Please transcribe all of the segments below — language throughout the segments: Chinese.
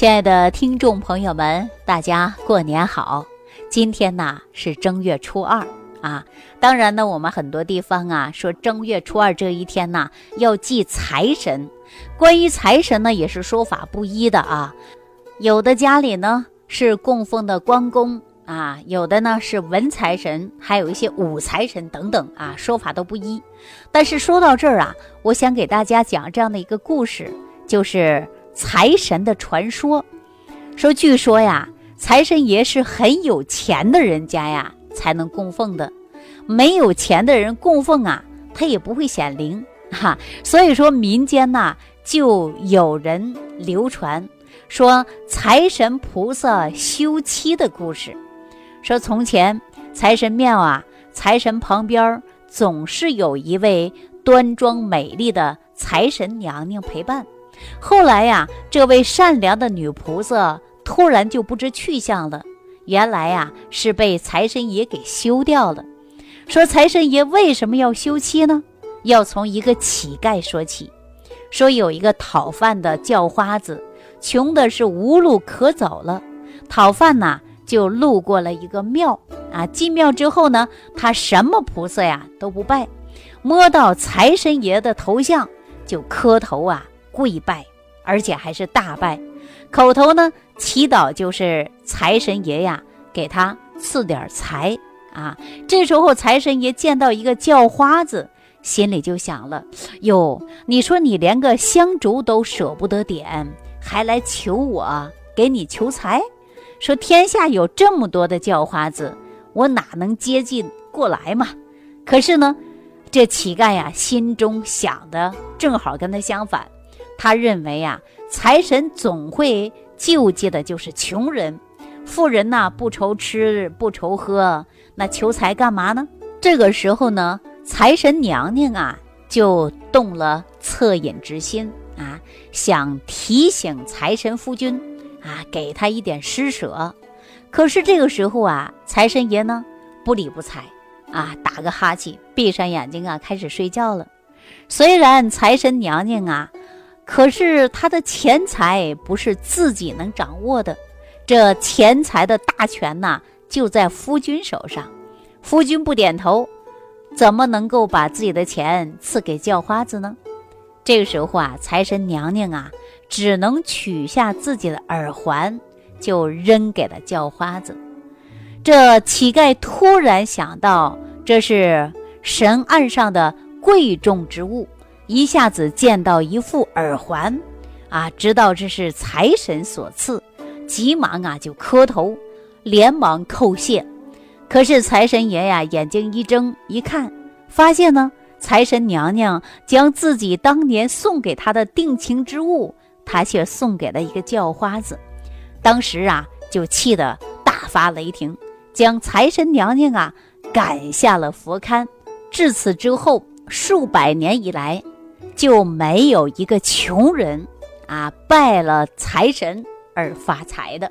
亲爱的听众朋友们，大家过年好！今天呢是正月初二啊。当然呢，我们很多地方啊说正月初二这一天呢要祭财神。关于财神呢，也是说法不一的啊。有的家里呢是供奉的关公啊，有的呢是文财神，还有一些武财神等等啊，说法都不一。但是说到这儿啊，我想给大家讲这样的一个故事，就是。财神的传说，说据说呀，财神爷是很有钱的人家呀才能供奉的，没有钱的人供奉啊，他也不会显灵哈。所以说民间呐就有人流传说财神菩萨休妻的故事，说从前财神庙啊，财神旁边总是有一位端庄美丽的财神娘娘陪伴。后来呀，这位善良的女菩萨突然就不知去向了。原来呀，是被财神爷给休掉了。说财神爷为什么要休妻呢？要从一个乞丐说起。说有一个讨饭的叫花子，穷的是无路可走了。讨饭呐，就路过了一个庙啊。进庙之后呢，他什么菩萨呀都不拜，摸到财神爷的头像就磕头啊。跪拜，而且还是大拜，口头呢祈祷就是财神爷呀，给他赐点财啊。这时候财神爷见到一个叫花子，心里就想了：哟，你说你连个香烛都舍不得点，还来求我给你求财？说天下有这么多的叫花子，我哪能接近过来嘛？可是呢，这乞丐呀，心中想的正好跟他相反。他认为呀，财神总会救济的就是穷人，富人呐不愁吃不愁喝，那求财干嘛呢？这个时候呢，财神娘娘啊就动了恻隐之心啊，想提醒财神夫君啊，给他一点施舍。可是这个时候啊，财神爷呢不理不睬啊，打个哈欠，闭上眼睛啊，开始睡觉了。虽然财神娘娘啊。可是他的钱财不是自己能掌握的，这钱财的大权呐就在夫君手上。夫君不点头，怎么能够把自己的钱赐给叫花子呢？这个时候啊，财神娘娘啊只能取下自己的耳环，就扔给了叫花子。这乞丐突然想到，这是神案上的贵重之物。一下子见到一副耳环，啊，知道这是财神所赐，急忙啊就磕头，连忙叩谢。可是财神爷呀，眼睛一睁一看，发现呢，财神娘娘将自己当年送给他的定情之物，他却送给了一个叫花子。当时啊，就气得大发雷霆，将财神娘娘啊赶下了佛龛。至此之后，数百年以来。就没有一个穷人啊拜了财神而发财的。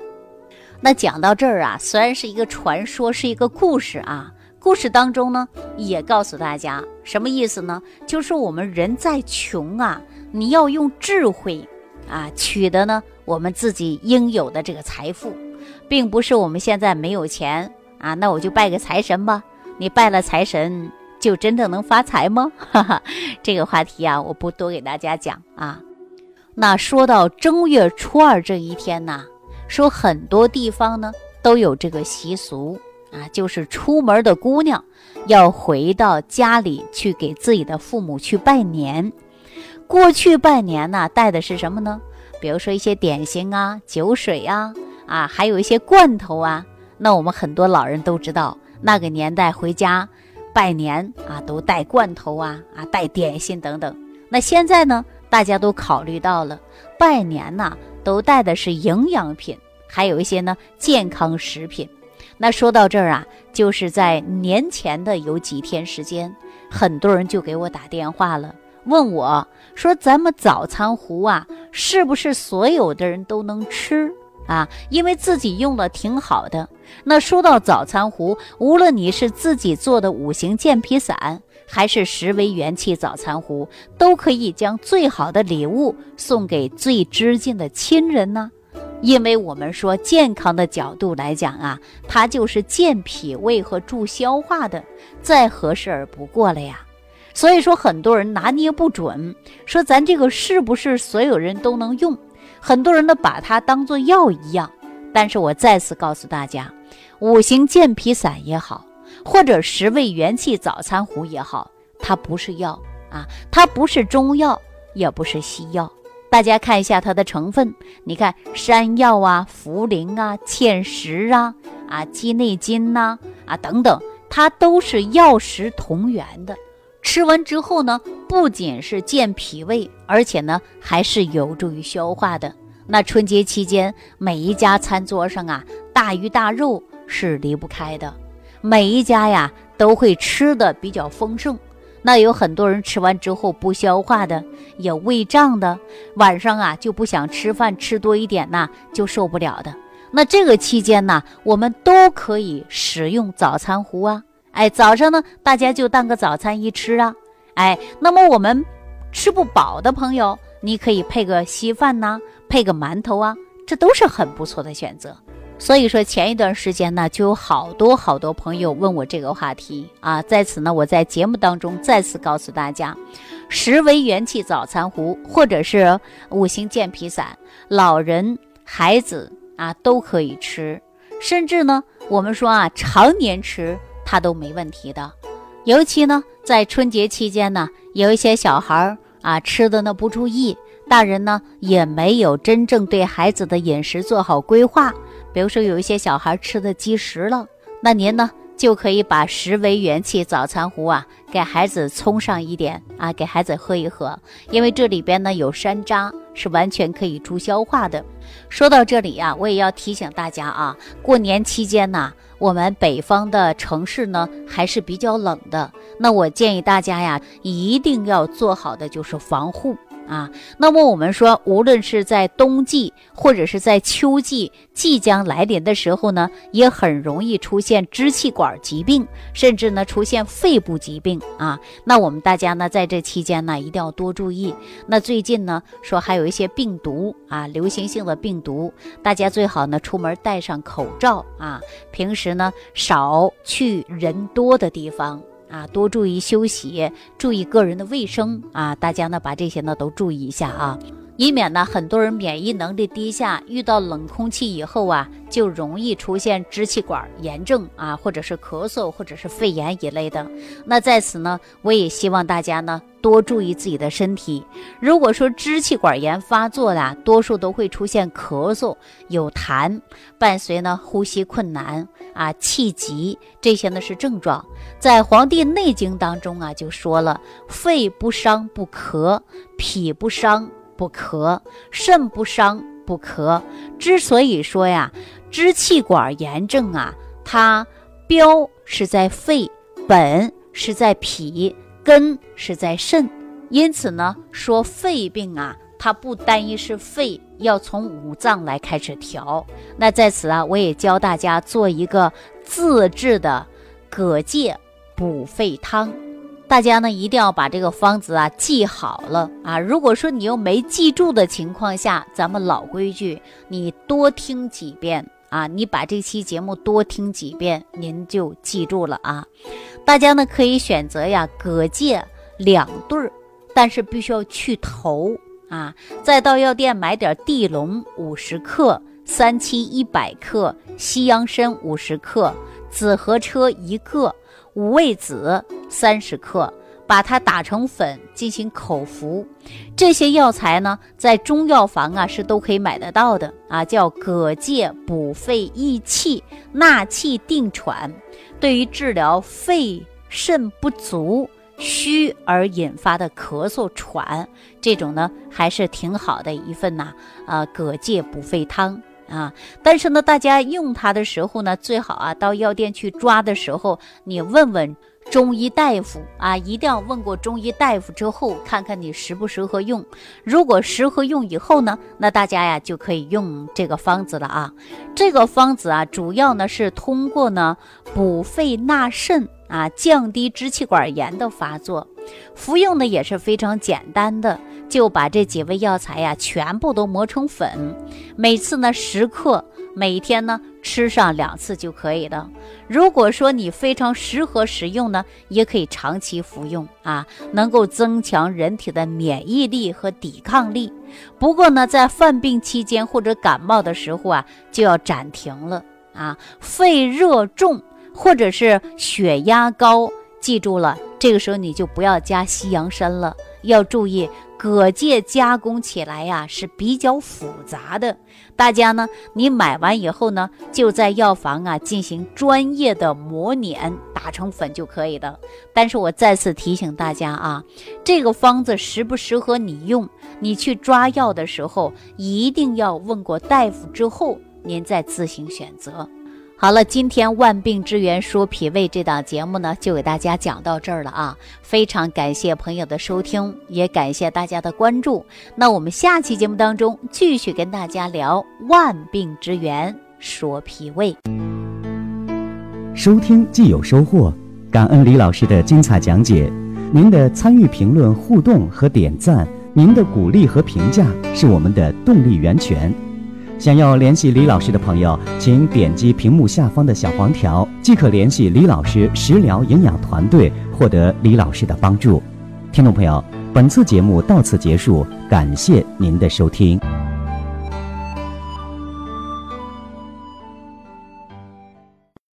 那讲到这儿啊，虽然是一个传说，是一个故事啊，故事当中呢也告诉大家什么意思呢？就是我们人再穷啊，你要用智慧啊取得呢我们自己应有的这个财富，并不是我们现在没有钱啊，那我就拜个财神吧。你拜了财神。就真的能发财吗？哈哈，这个话题啊，我不多给大家讲啊。那说到正月初二这一天呢，说很多地方呢都有这个习俗啊，就是出门的姑娘要回到家里去给自己的父母去拜年。过去拜年呢，带的是什么呢？比如说一些点心啊、酒水呀，啊，还有一些罐头啊。那我们很多老人都知道，那个年代回家。拜年啊，都带罐头啊啊，带点心等等。那现在呢，大家都考虑到了，拜年呢都带的是营养品，还有一些呢健康食品。那说到这儿啊，就是在年前的有几天时间，很多人就给我打电话了，问我说：“咱们早餐壶啊，是不是所有的人都能吃？”啊，因为自己用了挺好的。那说到早餐壶，无论你是自己做的五行健脾散，还是十为元气早餐壶，都可以将最好的礼物送给最知近的亲人呢。因为我们说健康的角度来讲啊，它就是健脾胃和助消化的，再合适而不过了呀。所以说，很多人拿捏不准，说咱这个是不是所有人都能用？很多人呢把它当做药一样。但是我再次告诉大家，五行健脾散也好，或者十味元气早餐壶也好，它不是药啊，它不是中药，也不是西药。大家看一下它的成分，你看山药啊、茯苓啊、芡实啊、啊鸡内金呐啊等等，它都是药食同源的。吃完之后呢，不仅是健脾胃，而且呢还是有助于消化的。那春节期间，每一家餐桌上啊，大鱼大肉是离不开的，每一家呀都会吃的比较丰盛。那有很多人吃完之后不消化的，有胃胀的，晚上啊就不想吃饭，吃多一点呐就受不了的。那这个期间呢，我们都可以使用早餐壶啊，哎，早上呢大家就当个早餐一吃啊，哎，那么我们吃不饱的朋友，你可以配个稀饭呐，配个馒头啊，这都是很不错的选择。所以说，前一段时间呢，就有好多好多朋友问我这个话题啊。在此呢，我在节目当中再次告诉大家，十味元气早餐壶或者是五行健脾散，老人、孩子啊都可以吃，甚至呢，我们说啊，常年吃它都没问题的。尤其呢，在春节期间呢，有一些小孩儿啊吃的呢不注意，大人呢也没有真正对孩子的饮食做好规划。比如说有一些小孩吃的积食了，那您呢就可以把十味元气早餐壶啊给孩子冲上一点啊，给孩子喝一喝，因为这里边呢有山楂，是完全可以助消化的。说到这里呀，我也要提醒大家啊，过年期间呢，我们北方的城市呢还是比较冷的，那我建议大家呀一定要做好的就是防护。啊，那么我们说，无论是在冬季或者是在秋季即将来临的时候呢，也很容易出现支气管疾病，甚至呢出现肺部疾病啊。那我们大家呢在这期间呢一定要多注意。那最近呢说还有一些病毒啊，流行性的病毒，大家最好呢出门戴上口罩啊，平时呢少去人多的地方。啊，多注意休息，注意个人的卫生啊！大家呢，把这些呢都注意一下啊。以免呢，很多人免疫能力低下，遇到冷空气以后啊，就容易出现支气管炎症啊，或者是咳嗽，或者是肺炎一类的。那在此呢，我也希望大家呢多注意自己的身体。如果说支气管炎发作的，多数都会出现咳嗽、有痰，伴随呢呼吸困难啊、气急，这些呢是症状。在《黄帝内经》当中啊，就说了：肺不伤不咳，脾不伤。不咳，肾不伤不咳。之所以说呀，支气管炎症啊，它标是在肺，本是在脾，根是在肾。因此呢，说肺病啊，它不单一是肺，要从五脏来开始调。那在此啊，我也教大家做一个自制的葛芥补肺汤。大家呢一定要把这个方子啊记好了啊！如果说你又没记住的情况下，咱们老规矩，你多听几遍啊，你把这期节目多听几遍，您就记住了啊。大家呢可以选择呀葛芥两对儿，但是必须要去头啊。再到药店买点地龙五十克、三七一百克、西洋参五十克、紫河车一个。五味子三十克，把它打成粉进行口服。这些药材呢，在中药房啊是都可以买得到的啊，叫葛芥补肺益气、纳气定喘。对于治疗肺肾不足、虚而引发的咳嗽喘，这种呢还是挺好的一份呐。啊，葛芥补肺汤。啊，但是呢，大家用它的时候呢，最好啊，到药店去抓的时候，你问问中医大夫啊，一定要问过中医大夫之后，看看你适不适合用。如果适合用以后呢，那大家呀就可以用这个方子了啊。这个方子啊，主要呢是通过呢补肺纳肾啊，降低支气管炎的发作，服用的也是非常简单的。就把这几味药材呀全部都磨成粉，每次呢十克，每天呢吃上两次就可以了。如果说你非常适合食用呢，也可以长期服用啊，能够增强人体的免疫力和抵抗力。不过呢，在犯病期间或者感冒的时候啊，就要暂停了啊。肺热重或者是血压高，记住了，这个时候你就不要加西洋参了。要注意，葛芥加工起来呀是比较复杂的。大家呢，你买完以后呢，就在药房啊进行专业的磨碾，打成粉就可以了。但是我再次提醒大家啊，这个方子适不适合你用？你去抓药的时候，一定要问过大夫之后，您再自行选择。好了，今天万病之源说脾胃这档节目呢，就给大家讲到这儿了啊！非常感谢朋友的收听，也感谢大家的关注。那我们下期节目当中继续跟大家聊万病之源说脾胃。收听既有收获，感恩李老师的精彩讲解。您的参与、评论、互动和点赞，您的鼓励和评价是我们的动力源泉。想要联系李老师的朋友，请点击屏幕下方的小黄条，即可联系李老师食疗营养团队，获得李老师的帮助。听众朋友，本次节目到此结束，感谢您的收听。